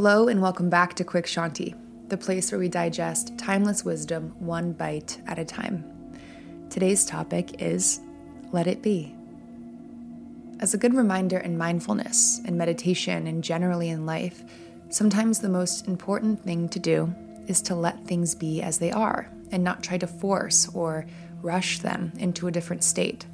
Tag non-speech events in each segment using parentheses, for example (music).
Hello, and welcome back to Quick Shanti, the place where we digest timeless wisdom one bite at a time. Today's topic is Let It Be. As a good reminder in mindfulness, in meditation, and generally in life, sometimes the most important thing to do is to let things be as they are and not try to force or rush them into a different state.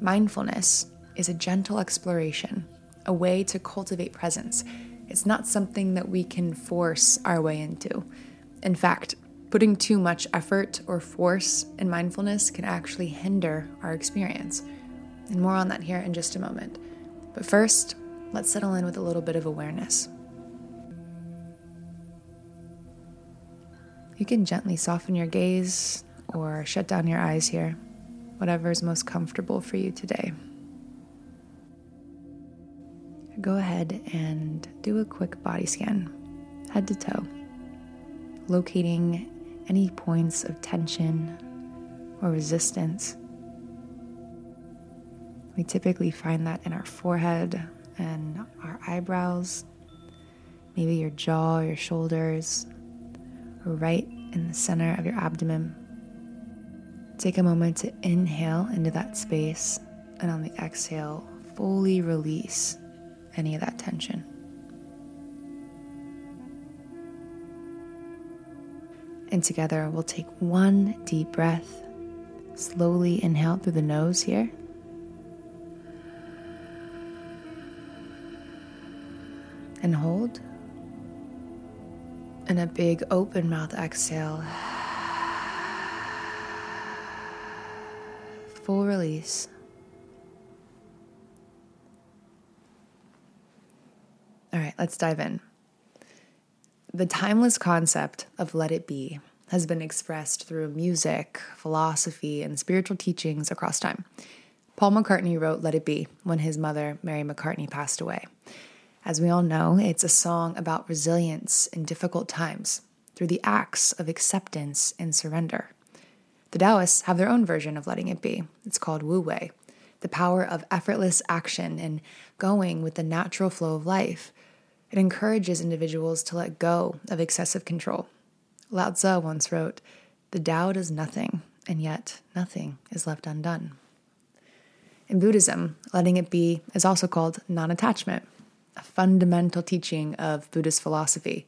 Mindfulness is a gentle exploration, a way to cultivate presence. It's not something that we can force our way into. In fact, putting too much effort or force in mindfulness can actually hinder our experience. And more on that here in just a moment. But first, let's settle in with a little bit of awareness. You can gently soften your gaze or shut down your eyes here, whatever is most comfortable for you today. Go ahead and do a quick body scan, head to toe, locating any points of tension or resistance. We typically find that in our forehead and our eyebrows, maybe your jaw, your shoulders, or right in the center of your abdomen. Take a moment to inhale into that space, and on the exhale, fully release any of that tension. And together, we'll take one deep breath. Slowly inhale through the nose here. And hold. And a big open mouth exhale. Full release. All right, let's dive in. The timeless concept of let it be has been expressed through music, philosophy, and spiritual teachings across time. Paul McCartney wrote Let It Be when his mother, Mary McCartney, passed away. As we all know, it's a song about resilience in difficult times through the acts of acceptance and surrender. The Taoists have their own version of letting it be. It's called Wu Wei, the power of effortless action and going with the natural flow of life. It encourages individuals to let go of excessive control. Lao Tzu once wrote, The Tao does nothing, and yet nothing is left undone. In Buddhism, letting it be is also called non attachment, a fundamental teaching of Buddhist philosophy.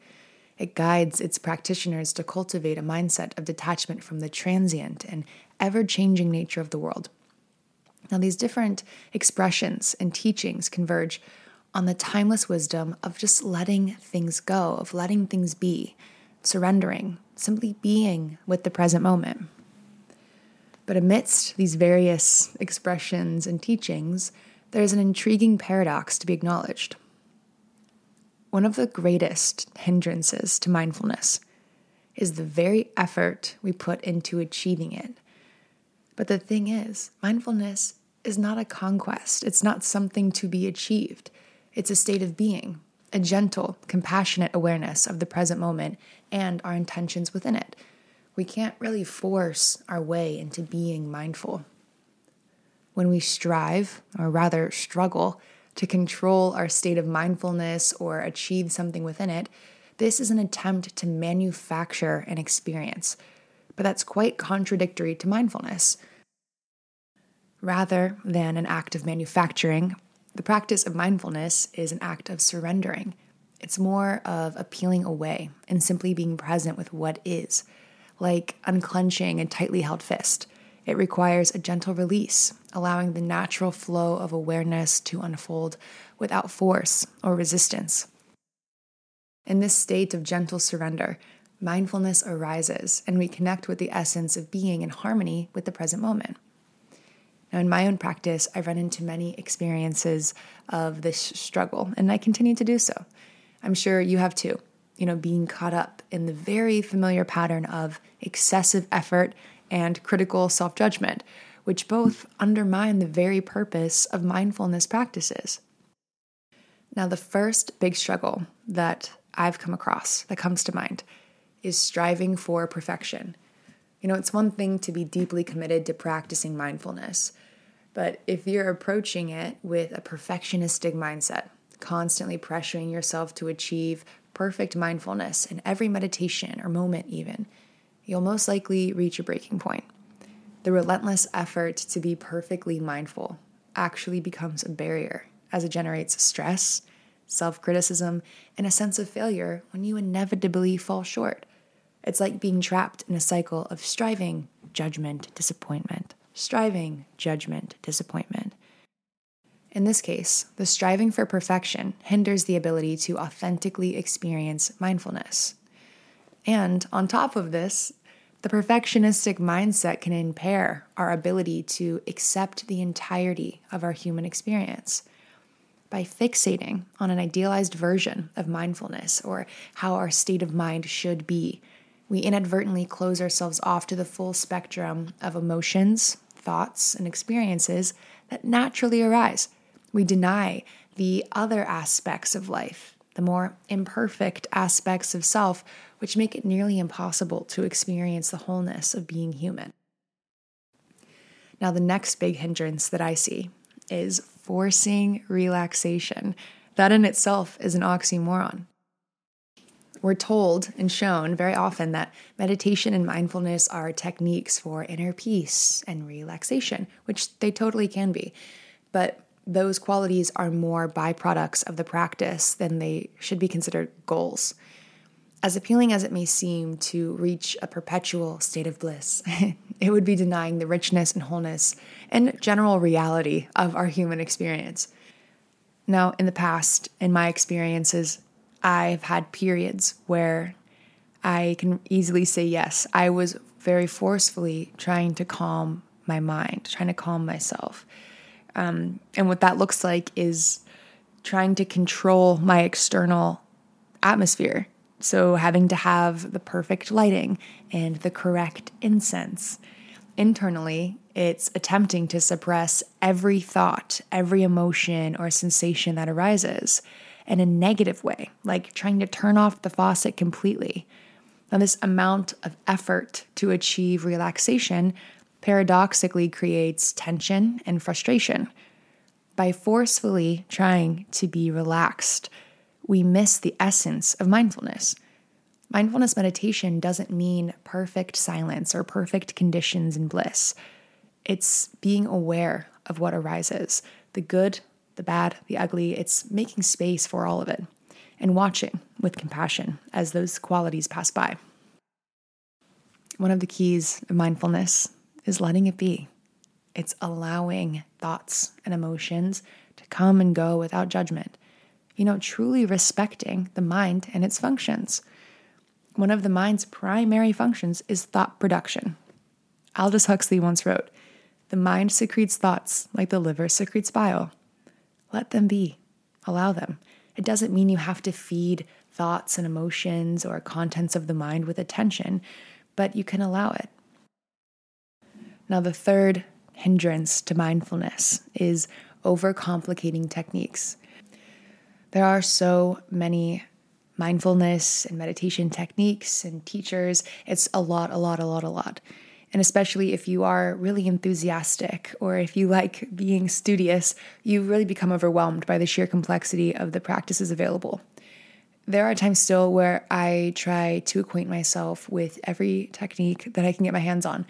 It guides its practitioners to cultivate a mindset of detachment from the transient and ever changing nature of the world. Now, these different expressions and teachings converge on the timeless wisdom of just letting things go, of letting things be, surrendering, simply being with the present moment. But amidst these various expressions and teachings, there's an intriguing paradox to be acknowledged. One of the greatest hindrances to mindfulness is the very effort we put into achieving it. But the thing is, mindfulness is not a conquest, it's not something to be achieved. It's a state of being, a gentle, compassionate awareness of the present moment and our intentions within it. We can't really force our way into being mindful. When we strive, or rather struggle, to control our state of mindfulness or achieve something within it, this is an attempt to manufacture an experience. But that's quite contradictory to mindfulness. Rather than an act of manufacturing, the practice of mindfulness is an act of surrendering. It's more of a peeling away and simply being present with what is, like unclenching a tightly held fist. It requires a gentle release, allowing the natural flow of awareness to unfold without force or resistance. In this state of gentle surrender, mindfulness arises and we connect with the essence of being in harmony with the present moment. Now, in my own practice, I run into many experiences of this struggle, and I continue to do so. I'm sure you have too. You know, being caught up in the very familiar pattern of excessive effort and critical self judgment, which both undermine the very purpose of mindfulness practices. Now, the first big struggle that I've come across that comes to mind is striving for perfection. You know, it's one thing to be deeply committed to practicing mindfulness, but if you're approaching it with a perfectionistic mindset, constantly pressuring yourself to achieve perfect mindfulness in every meditation or moment, even, you'll most likely reach a breaking point. The relentless effort to be perfectly mindful actually becomes a barrier as it generates stress, self criticism, and a sense of failure when you inevitably fall short. It's like being trapped in a cycle of striving, judgment, disappointment, striving, judgment, disappointment. In this case, the striving for perfection hinders the ability to authentically experience mindfulness. And on top of this, the perfectionistic mindset can impair our ability to accept the entirety of our human experience. By fixating on an idealized version of mindfulness or how our state of mind should be, we inadvertently close ourselves off to the full spectrum of emotions, thoughts, and experiences that naturally arise. We deny the other aspects of life, the more imperfect aspects of self which make it nearly impossible to experience the wholeness of being human. Now, the next big hindrance that I see is forcing relaxation. That in itself is an oxymoron. We're told and shown very often that meditation and mindfulness are techniques for inner peace and relaxation, which they totally can be. But those qualities are more byproducts of the practice than they should be considered goals. As appealing as it may seem to reach a perpetual state of bliss, (laughs) it would be denying the richness and wholeness and general reality of our human experience. Now, in the past, in my experiences, I've had periods where I can easily say yes. I was very forcefully trying to calm my mind, trying to calm myself. Um, and what that looks like is trying to control my external atmosphere so, having to have the perfect lighting and the correct incense. Internally, it's attempting to suppress every thought, every emotion or sensation that arises in a negative way, like trying to turn off the faucet completely. Now, this amount of effort to achieve relaxation paradoxically creates tension and frustration. By forcefully trying to be relaxed, we miss the essence of mindfulness. Mindfulness meditation doesn't mean perfect silence or perfect conditions and bliss. It's being aware of what arises the good, the bad, the ugly. It's making space for all of it and watching with compassion as those qualities pass by. One of the keys of mindfulness is letting it be. It's allowing thoughts and emotions to come and go without judgment you know, truly respecting the mind and its functions. One of the mind's primary functions is thought production. Aldous Huxley once wrote, The mind secretes thoughts like the liver secretes bile. Let them be, allow them. It doesn't mean you have to feed thoughts and emotions or contents of the mind with attention, but you can allow it. Now, the third hindrance to mindfulness is overcomplicating techniques. There are so many mindfulness and meditation techniques and teachers. It's a lot, a lot, a lot, a lot. And especially if you are really enthusiastic or if you like being studious, you really become overwhelmed by the sheer complexity of the practices available. There are times still where I try to acquaint myself with every technique that I can get my hands on,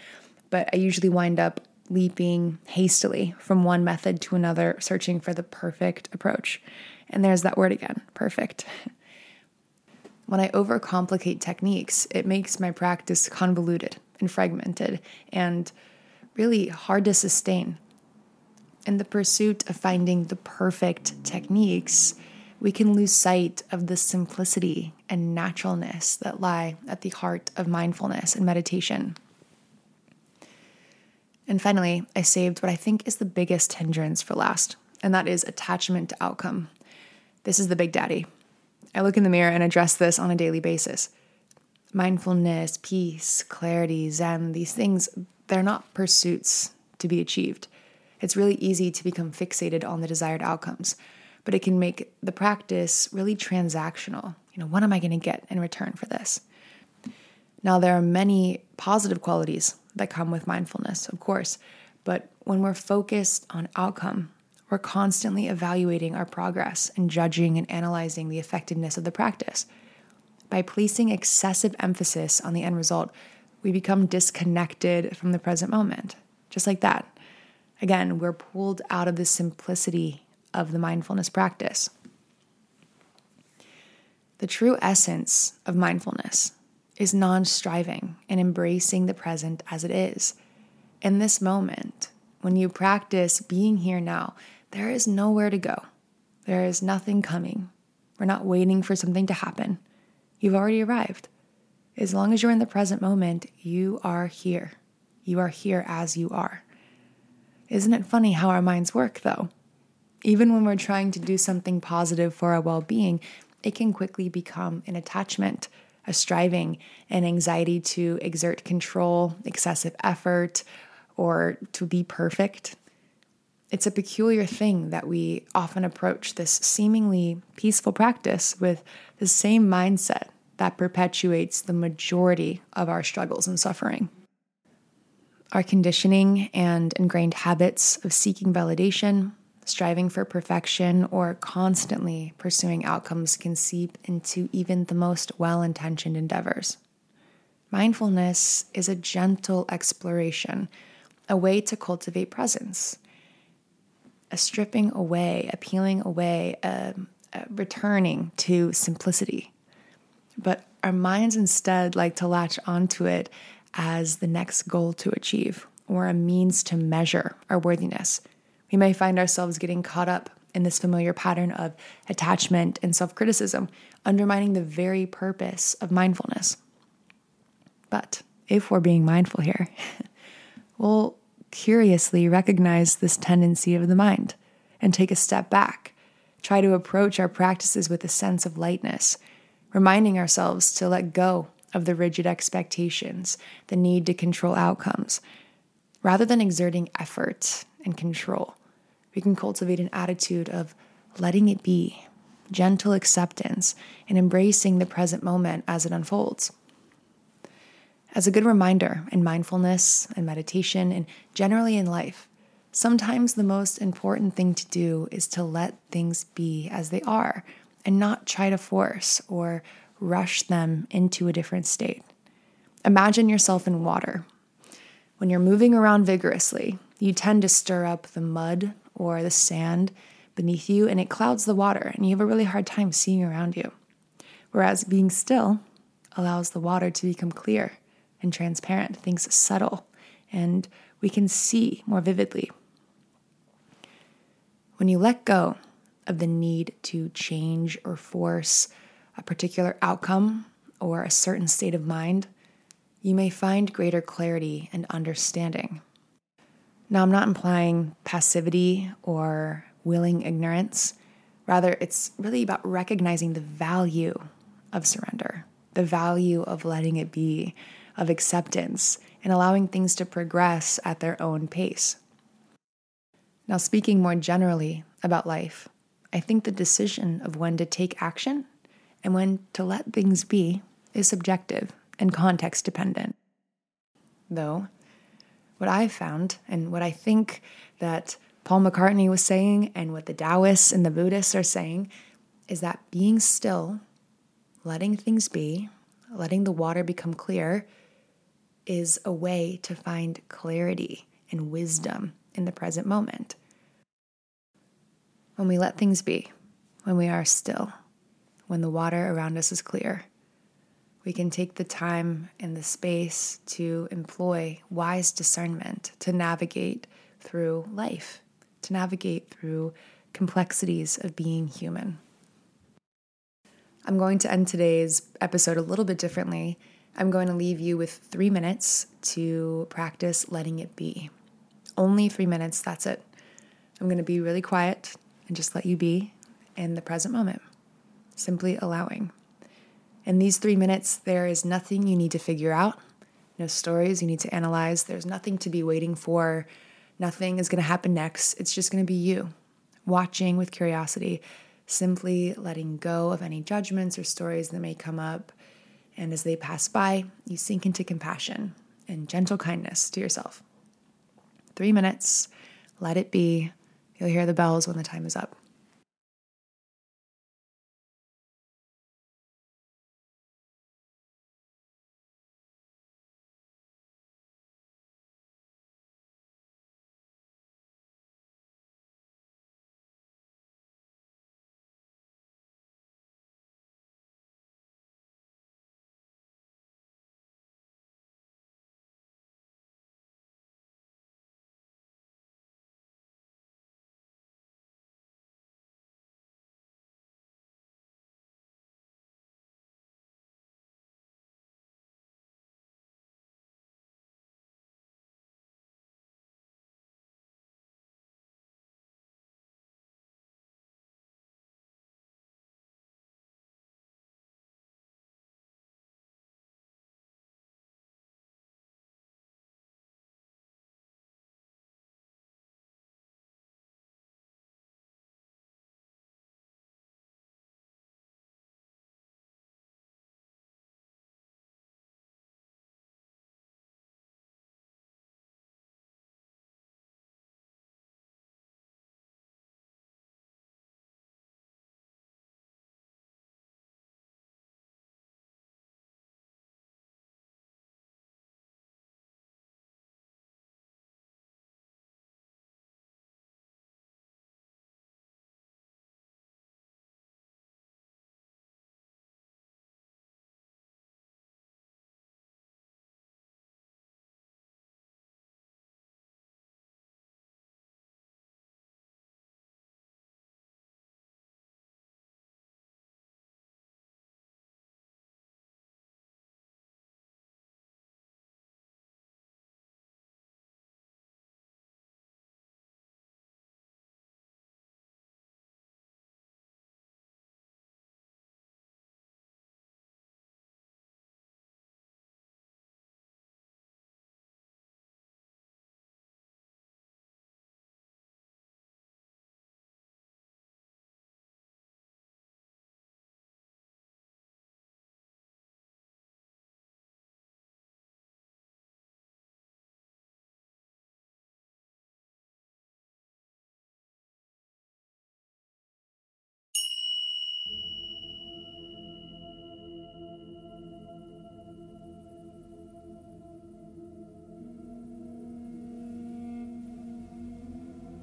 but I usually wind up leaping hastily from one method to another, searching for the perfect approach. And there's that word again perfect. (laughs) When I overcomplicate techniques, it makes my practice convoluted and fragmented and really hard to sustain. In the pursuit of finding the perfect techniques, we can lose sight of the simplicity and naturalness that lie at the heart of mindfulness and meditation. And finally, I saved what I think is the biggest hindrance for last, and that is attachment to outcome. This is the big daddy. I look in the mirror and address this on a daily basis. Mindfulness, peace, clarity, Zen, these things, they're not pursuits to be achieved. It's really easy to become fixated on the desired outcomes, but it can make the practice really transactional. You know, what am I going to get in return for this? Now, there are many positive qualities that come with mindfulness, of course, but when we're focused on outcome, we're constantly evaluating our progress and judging and analyzing the effectiveness of the practice. By placing excessive emphasis on the end result, we become disconnected from the present moment. Just like that. Again, we're pulled out of the simplicity of the mindfulness practice. The true essence of mindfulness is non striving and embracing the present as it is. In this moment, when you practice being here now, there is nowhere to go. There is nothing coming. We're not waiting for something to happen. You've already arrived. As long as you're in the present moment, you are here. You are here as you are. Isn't it funny how our minds work, though? Even when we're trying to do something positive for our well being, it can quickly become an attachment, a striving, an anxiety to exert control, excessive effort, or to be perfect. It's a peculiar thing that we often approach this seemingly peaceful practice with the same mindset that perpetuates the majority of our struggles and suffering. Our conditioning and ingrained habits of seeking validation, striving for perfection, or constantly pursuing outcomes can seep into even the most well intentioned endeavors. Mindfulness is a gentle exploration, a way to cultivate presence, a stripping away, a peeling away, a, a returning to simplicity. But our minds instead like to latch onto it as the next goal to achieve or a means to measure our worthiness. We may find ourselves getting caught up in this familiar pattern of attachment and self criticism, undermining the very purpose of mindfulness. But if we're being mindful here, (laughs) we'll curiously recognize this tendency of the mind and take a step back, try to approach our practices with a sense of lightness, reminding ourselves to let go of the rigid expectations, the need to control outcomes. Rather than exerting effort and control, we can cultivate an attitude of letting it be, gentle acceptance, and embracing the present moment as it unfolds. As a good reminder in mindfulness and meditation, and generally in life, sometimes the most important thing to do is to let things be as they are and not try to force or rush them into a different state. Imagine yourself in water. When you're moving around vigorously, you tend to stir up the mud or the sand beneath you, and it clouds the water, and you have a really hard time seeing around you. Whereas being still allows the water to become clear and transparent, things settle, and we can see more vividly. When you let go of the need to change or force a particular outcome or a certain state of mind, you may find greater clarity and understanding. Now, I'm not implying passivity or willing ignorance. Rather, it's really about recognizing the value of surrender, the value of letting it be, of acceptance, and allowing things to progress at their own pace. Now, speaking more generally about life, I think the decision of when to take action and when to let things be is subjective and context dependent. Though, what I've found and what I think that Paul McCartney was saying and what the Taoists and the Buddhists are saying is that being still, letting things be, letting the water become clear, is a way to find clarity and wisdom in the present moment when we let things be, when we are still, when the water around us is clear. We can take the time and the space to employ wise discernment to navigate through life, to navigate through complexities of being human. I'm going to end today's episode a little bit differently. I'm going to leave you with three minutes to practice letting it be. Only three minutes, that's it. I'm going to be really quiet and just let you be in the present moment, simply allowing. In these three minutes, there is nothing you need to figure out, no stories you need to analyze, there's nothing to be waiting for, nothing is going to happen next. It's just going to be you watching with curiosity, simply letting go of any judgments or stories that may come up. And as they pass by, you sink into compassion and gentle kindness to yourself. Three minutes, let it be. You'll hear the bells when the time is up.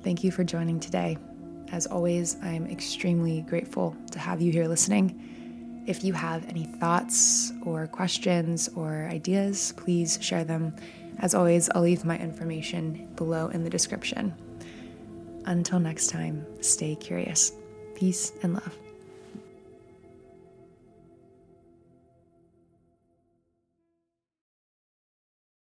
Thank you for joining today. As always, I am extremely grateful to have you here listening. If you have any thoughts or questions or ideas, please share them. As always, I'll leave my information below in the description. Until next time, stay curious. Peace and love.